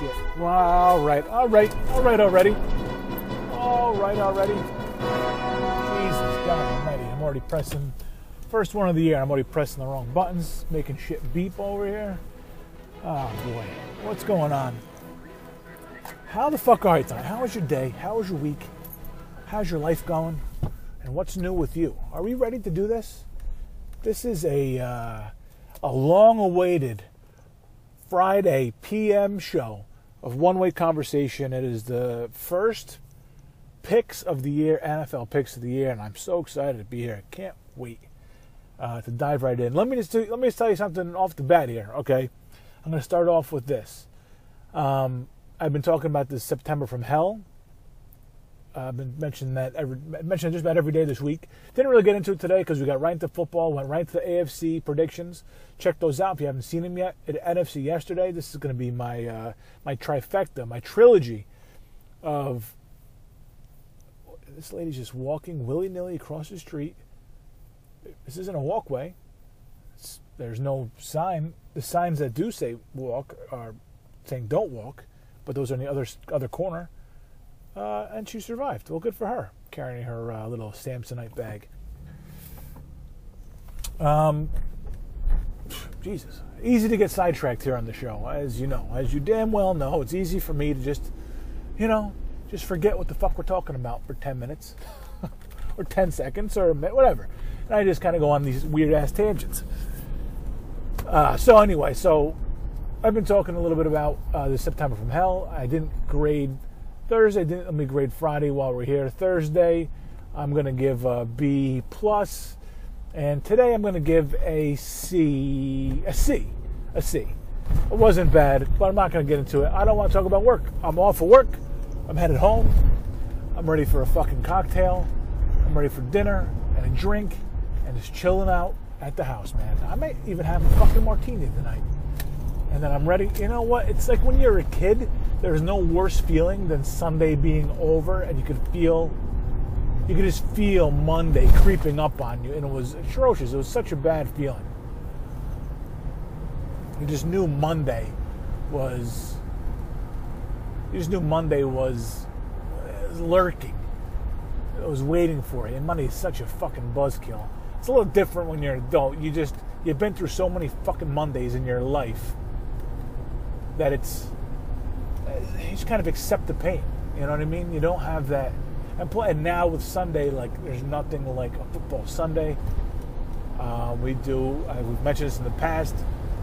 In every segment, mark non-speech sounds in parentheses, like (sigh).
shit. All right, all right, all right already. All right already. Jesus God Almighty! I'm already pressing first one of the year. I'm already pressing the wrong buttons, making shit beep over here. Oh boy, what's going on? How the fuck are you tonight? How was your day? How was your week? How's your life going? And what's new with you? Are we ready to do this? This is a uh, a long-awaited Friday PM show of One Way Conversation. It is the first picks of the year, NFL picks of the year, and I'm so excited to be here. I can't wait uh, to dive right in. Let me just do, let me just tell you something off the bat here. Okay, I'm going to start off with this. Um, I've been talking about this September from Hell I've been mentioning that every mentioned just about every day this week. Didn't really get into it today because we got right into football, went right to the AFC predictions. Check those out if you haven't seen them yet. At NFC yesterday, this is going to be my uh, my trifecta, my trilogy of this lady's just walking willy nilly across the street. This isn't a walkway. It's, there's no sign. The signs that do say walk are saying don't walk, but those are in the other other corner uh, and she survived. Well, good for her, carrying her uh, little Samsonite bag. Um, Jesus, easy to get sidetracked here on the show, as you know, as you damn well know. It's easy for me to just, you know, just forget what the fuck we're talking about for ten minutes, (laughs) or ten seconds, or whatever, and I just kind of go on these weird ass tangents. Uh, so anyway, so I've been talking a little bit about uh, the September from Hell. I didn't grade Thursday, didn't let me grade Friday while we're here. Thursday, I'm going to give a B plus, and today I'm going to give a C, a C, a C. It wasn't bad, but I'm not going to get into it. I don't want to talk about work. I'm off for work. I'm headed home. I'm ready for a fucking cocktail. I'm ready for dinner and a drink and just chilling out at the house, man. I might even have a fucking martini tonight. And then I'm ready. You know what? It's like when you're a kid there's no worse feeling than Sunday being over and you could feel you could just feel Monday creeping up on you and it was atrocious. It was such a bad feeling. You just knew Monday was you just knew Monday was, was lurking. It was waiting for you. And Monday is such a fucking buzzkill. It's a little different when you're an adult. You just you've been through so many fucking Mondays in your life that it's you just kind of accept the pain. You know what I mean? You don't have that. And, play, and now with Sunday, like there's nothing like a football Sunday. Uh, we do. Uh, we've mentioned this in the past.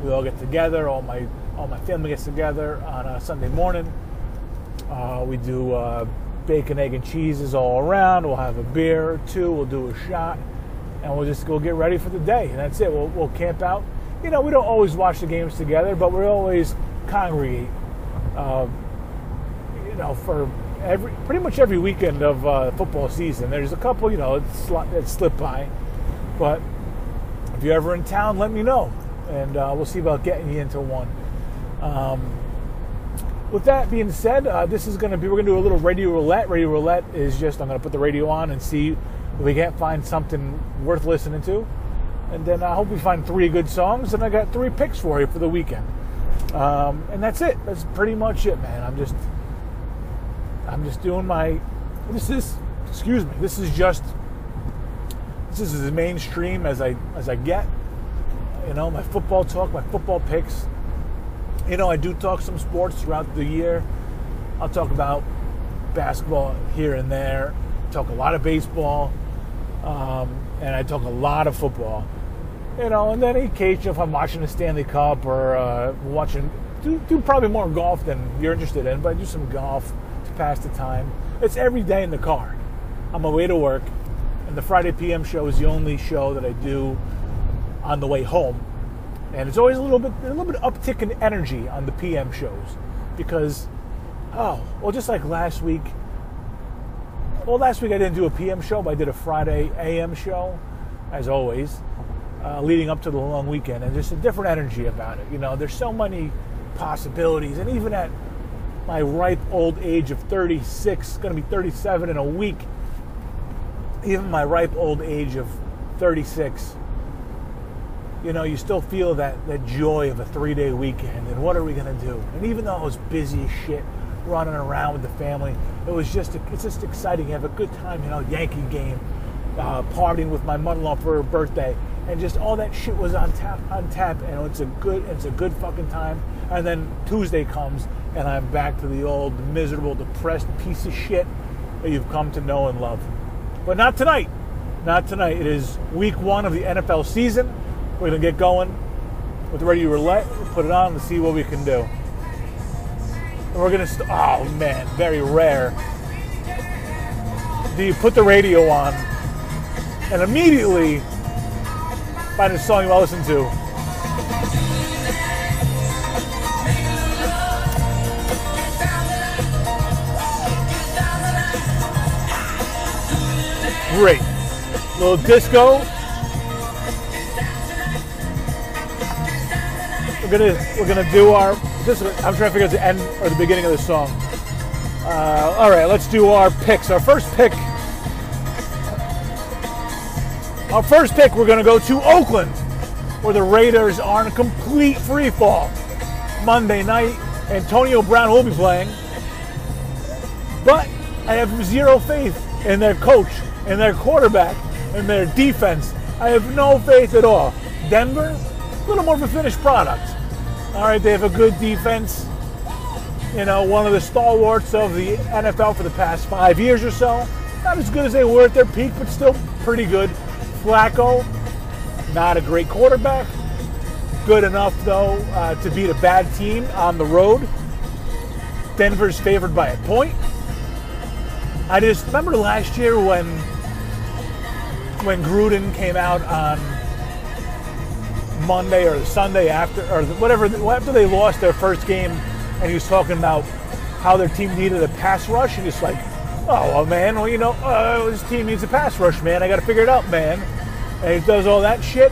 We all get together. All my all my family gets together on a Sunday morning. Uh, we do uh, bacon, egg, and cheeses all around. We'll have a beer or two. We'll do a shot, and we'll just go get ready for the day. And that's it. We'll, we'll camp out. You know, we don't always watch the games together, but we always congregate uh, you know, for every pretty much every weekend of uh, football season. There's a couple, you know, that slip by, but if you're ever in town, let me know, and uh, we'll see about getting you into one. Um, with that being said, uh, this is going to be, we're going to do a little radio roulette. Radio roulette is just, I'm going to put the radio on and see if we can't find something worth listening to. And then I hope we find three good songs, and I got three picks for you for the weekend. Um, and that's it. That's pretty much it, man. I'm just, I'm just doing my. This is, excuse me. This is just. This is as mainstream as I as I get. You know, my football talk, my football picks. You know, I do talk some sports throughout the year. I'll talk about basketball here and there. Talk a lot of baseball, um, and I talk a lot of football you know, and then occasionally if I'm watching the Stanley Cup or uh, watching, do, do probably more golf than you're interested in, but I do some golf to pass the time. It's every day in the car. I'm on my way to work, and the Friday PM show is the only show that I do on the way home, and it's always a little bit a little bit uptick in energy on the PM shows because, oh, well, just like last week. Well, last week I didn't do a PM show, but I did a Friday AM show, as always uh, leading up to the long weekend, and just a different energy about it. You know, there's so many possibilities, and even at my ripe old age of 36, going to be 37 in a week, even my ripe old age of 36, you know, you still feel that, that joy of a three day weekend. And what are we going to do? And even though I was busy as shit running around with the family, it was just, it's just exciting. You have a good time, you know, Yankee game, uh, partying with my mother in law for her birthday. And just all that shit was on tap, on tap, and it's a good, it's a good fucking time. And then Tuesday comes, and I'm back to the old miserable, depressed piece of shit that you've come to know and love. But not tonight. Not tonight. It is week one of the NFL season. We're to get going with the radio roulette, put it on, and see what we can do. And we're to, st- oh man, very rare. Do you put the radio on and immediately find a song you want to listen to? Great. Little disco. We're gonna we're gonna do our this I'm trying to figure out the end or the beginning of the song. Uh, all right, let's do our picks. Our first pick. Our first pick, we're gonna go to Oakland, where the Raiders are in a complete free fall. Monday night, Antonio Brown will be playing, but I have zero faith in their coach, in their quarterback, in their defense. I have no faith at all. Denver, a little more of a finished product. All right, they have a good defense. You know, one of the stalwarts of the NFL for the past five years or so. Not as good as they were at their peak, but still pretty good. Flacco, not a great quarterback. Good enough, though, uh, to beat a bad team on the road. Denver's favored by a point. I just remember last year when when Gruden came out on Monday or Sunday after or whatever after they lost their first game, and he was talking about how their team needed a pass rush, and he's like, "Oh well, man, well you know, uh, this team needs a pass rush, man. I got to figure it out, man." And he does all that shit.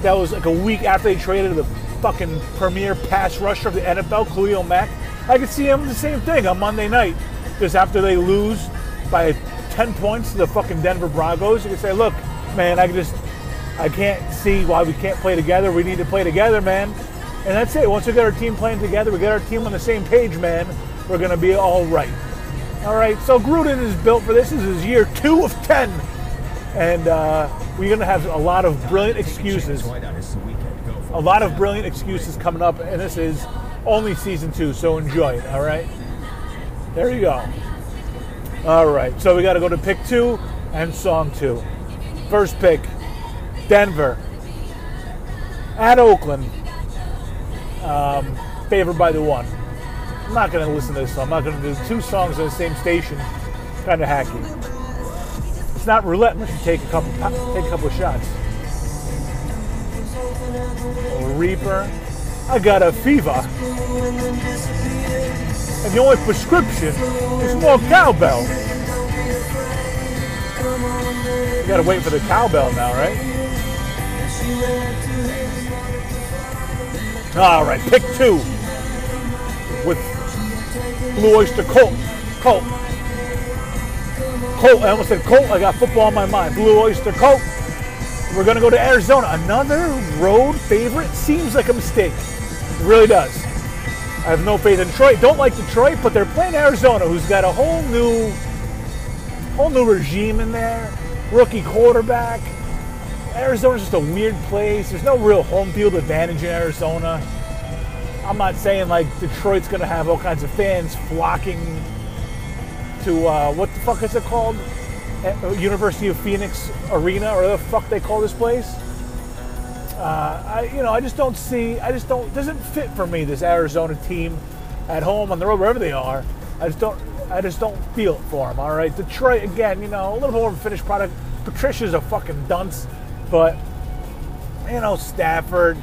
That was like a week after they traded the fucking premier pass rusher of the NFL, Khalil Mack. I could see him the same thing on Monday night, just after they lose by 10 points to the fucking Denver Broncos. You could say, look, man, I just, I can't see why we can't play together. We need to play together, man. And that's it. Once we get our team playing together, we get our team on the same page, man, we're going to be all right. All right, so Gruden is built for this. This is year two of 10. And uh, we're going to have a lot of brilliant excuses. A lot of brilliant excuses coming up, and this is only season two, so enjoy it, all right? There you go. All right, so we got to go to pick two and song two. First pick Denver at Oakland, um, favored by the one. I'm not going to listen to this song. I'm not going to do two songs on the same station. Kind of hacky. It's not roulette unless you take a couple take a couple shots. Reaper, I got a fever, and the only prescription is more cowbell. You gotta wait for the cowbell now, right? All right, pick two with Blue Oyster Cult. Cult. Colt. I almost said Colt. I got football on my mind. Blue Oyster Colt. We're going to go to Arizona. Another road favorite seems like a mistake. It really does. I have no faith in Detroit. Don't like Detroit, but they're playing Arizona, who's got a whole new, whole new regime in there. Rookie quarterback. Arizona's just a weird place. There's no real home field advantage in Arizona. I'm not saying like Detroit's going to have all kinds of fans flocking to uh, what the fuck is it called? Uh, University of Phoenix Arena, or the fuck they call this place. Uh, I, you know, I just don't see. I just don't. Doesn't fit for me. This Arizona team, at home, on the road, wherever they are. I just don't. I just don't feel it for them. All right, Detroit again. You know, a little more of a finished product. Patricia's a fucking dunce, but you know, Stafford,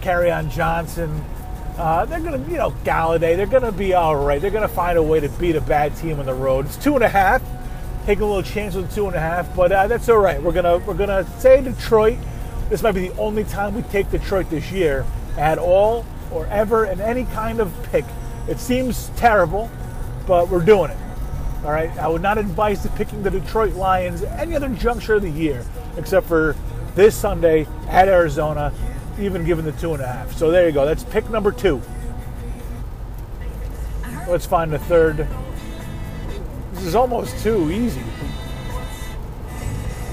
Kerryon Johnson. Uh, they're gonna, you know, Golladay. They're gonna be all right. They're gonna find a way to beat a bad team on the road. It's two and a half. Take a little chance with two and a half, but uh, that's all right. We're gonna we're gonna say Detroit. This might be the only time we take Detroit this year at all or ever in any kind of pick. It seems terrible, but we're doing it. All right. I would not advise picking the Detroit Lions any other juncture of the year, except for this Sunday at Arizona, even given the two and a half. So there you go. That's pick number two. Let's find the third. This is almost too easy.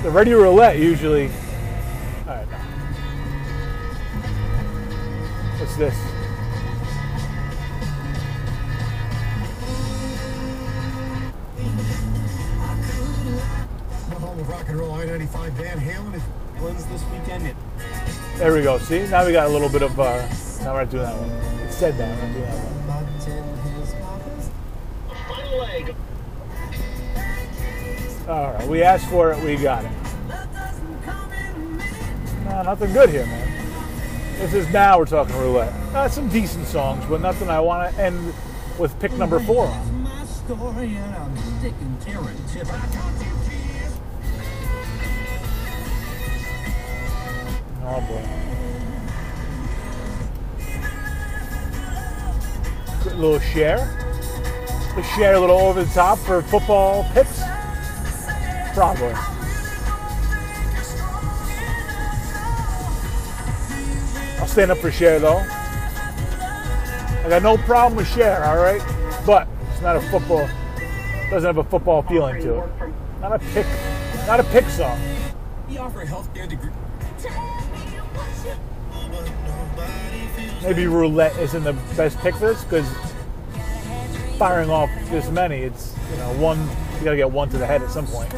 The ready roulette usually. All right. What's this? Rock and roll I-95 Van Halen When's this weekend? There we go. See, now we got a little bit of. Uh, now we're doing that one. It said that. We're not doing that one. All right, we asked for it, we got it. Nah, nothing good here, man. This is now we're talking roulette. Uh, some decent songs, but nothing I want to end with pick number four on. Oh boy. Good little Cher. A Cher a little over the top for football picks. Probably. Oh, I'll stand up for Cher though. I got no problem with Cher, all right, but it's not a football. Doesn't have a football feeling to it. Not a pick. Not a pick song. We offer healthcare degree. Maybe roulette isn't the best pick for this because firing off this many, it's you know one. You gotta get one to the head at some point.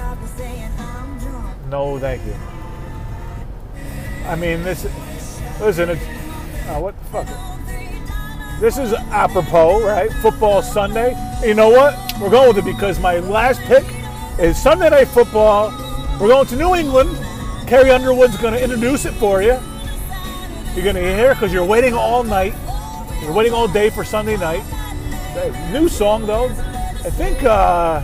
No, thank you. I mean, this. Listen, it's. Oh, what the fuck? This is apropos, right? Football Sunday. You know what? We're going with it because my last pick is Sunday Night Football. We're going to New England. Carrie Underwood's going to introduce it for you. You're going to hear because you're waiting all night. You're waiting all day for Sunday night. New song though. I think uh,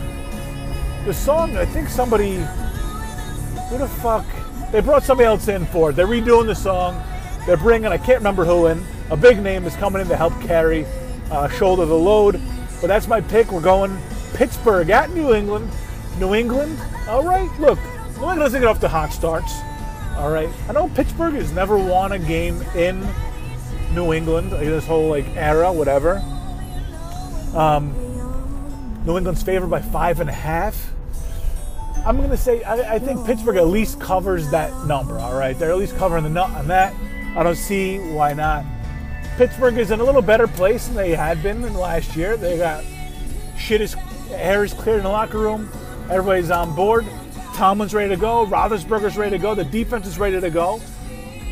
the song. I think somebody. Who the fuck? They brought somebody else in for it. They're redoing the song. They're bringing. I can't remember who in. A big name is coming in to help carry, uh, shoulder the load. But that's my pick. We're going Pittsburgh at New England. New England. All right. Look, New England doesn't get off the hot starts. All right. I know Pittsburgh has never won a game in New England. Like this whole like era, whatever. Um, New England's favored by five and a half. I'm going to say I, I think Pittsburgh at least covers that number. All right, they're at least covering the nut on that. I don't see why not. Pittsburgh is in a little better place than they had been in last year. They got shit is hair is cleared in the locker room. Everybody's on board. Tomlin's ready to go. Roethlisberger's ready to go. The defense is ready to go.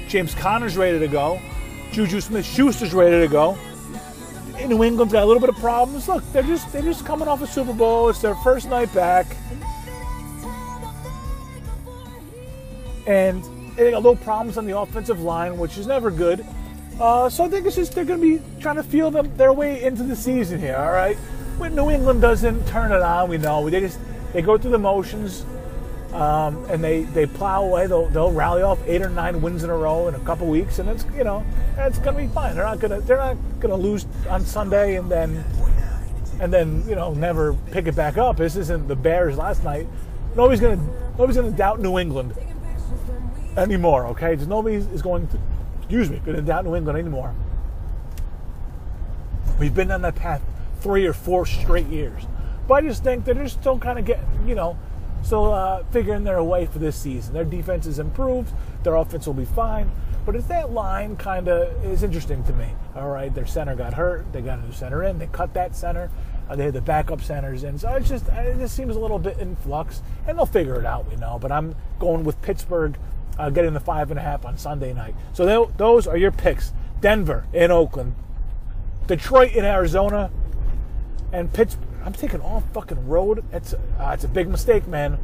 James Conner's ready to go. Juju Smith-Schuster's ready to go. New England's got a little bit of problems. Look, they're just they're just coming off a Super Bowl. It's their first night back, and they got a little problems on the offensive line, which is never good. Uh, so I think it's just they're going to be trying to feel them their way into the season here. All right, when New England doesn't turn it on, we know they just they go through the motions. Um, and they, they plow away. They'll, they'll rally off eight or nine wins in a row in a couple weeks, and it's you know it's gonna be fine. They're not gonna they're not gonna lose on Sunday and then and then you know never pick it back up. This isn't the Bears last night. Nobody's gonna nobody's gonna doubt New England anymore. Okay, Just nobody is going to excuse me gonna doubt New England anymore. We've been on that path three or four straight years, but I just think they're just still kind of getting you know still uh, figuring their way for this season. Their defense is improved. Their offense will be fine. But it's that line kind of is interesting to me. All right, their center got hurt. They got a new center in. They cut that center. Uh, they had the backup centers in. So it's just it just seems a little bit in flux, and they'll figure it out. We know. But I'm going with Pittsburgh uh, getting the five and a half on Sunday night. So th- those are your picks: Denver in Oakland, Detroit in Arizona, and Pittsburgh. I'm taking all fucking road. That's uh, it's a big mistake, man.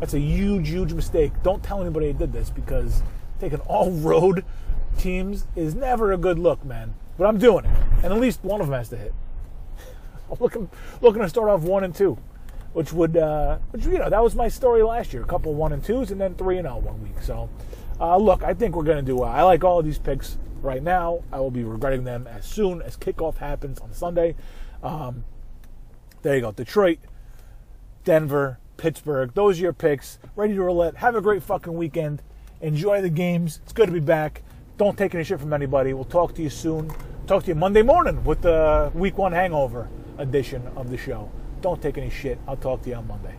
That's a huge, huge mistake. Don't tell anybody I did this because taking all (laughs) road teams is never a good look, man. But I'm doing it, and at least one of them has to hit. (laughs) I'm looking looking to start off one and two, which would, uh, which you know, that was my story last year. A couple one and twos, and then three and zero one week. So, uh, look, I think we're gonna do well. I like all of these picks right now. I will be regretting them as soon as kickoff happens on Sunday. Um, there you go. Detroit, Denver, Pittsburgh. Those are your picks. Ready to roulette. Have a great fucking weekend. Enjoy the games. It's good to be back. Don't take any shit from anybody. We'll talk to you soon. Talk to you Monday morning with the week one hangover edition of the show. Don't take any shit. I'll talk to you on Monday.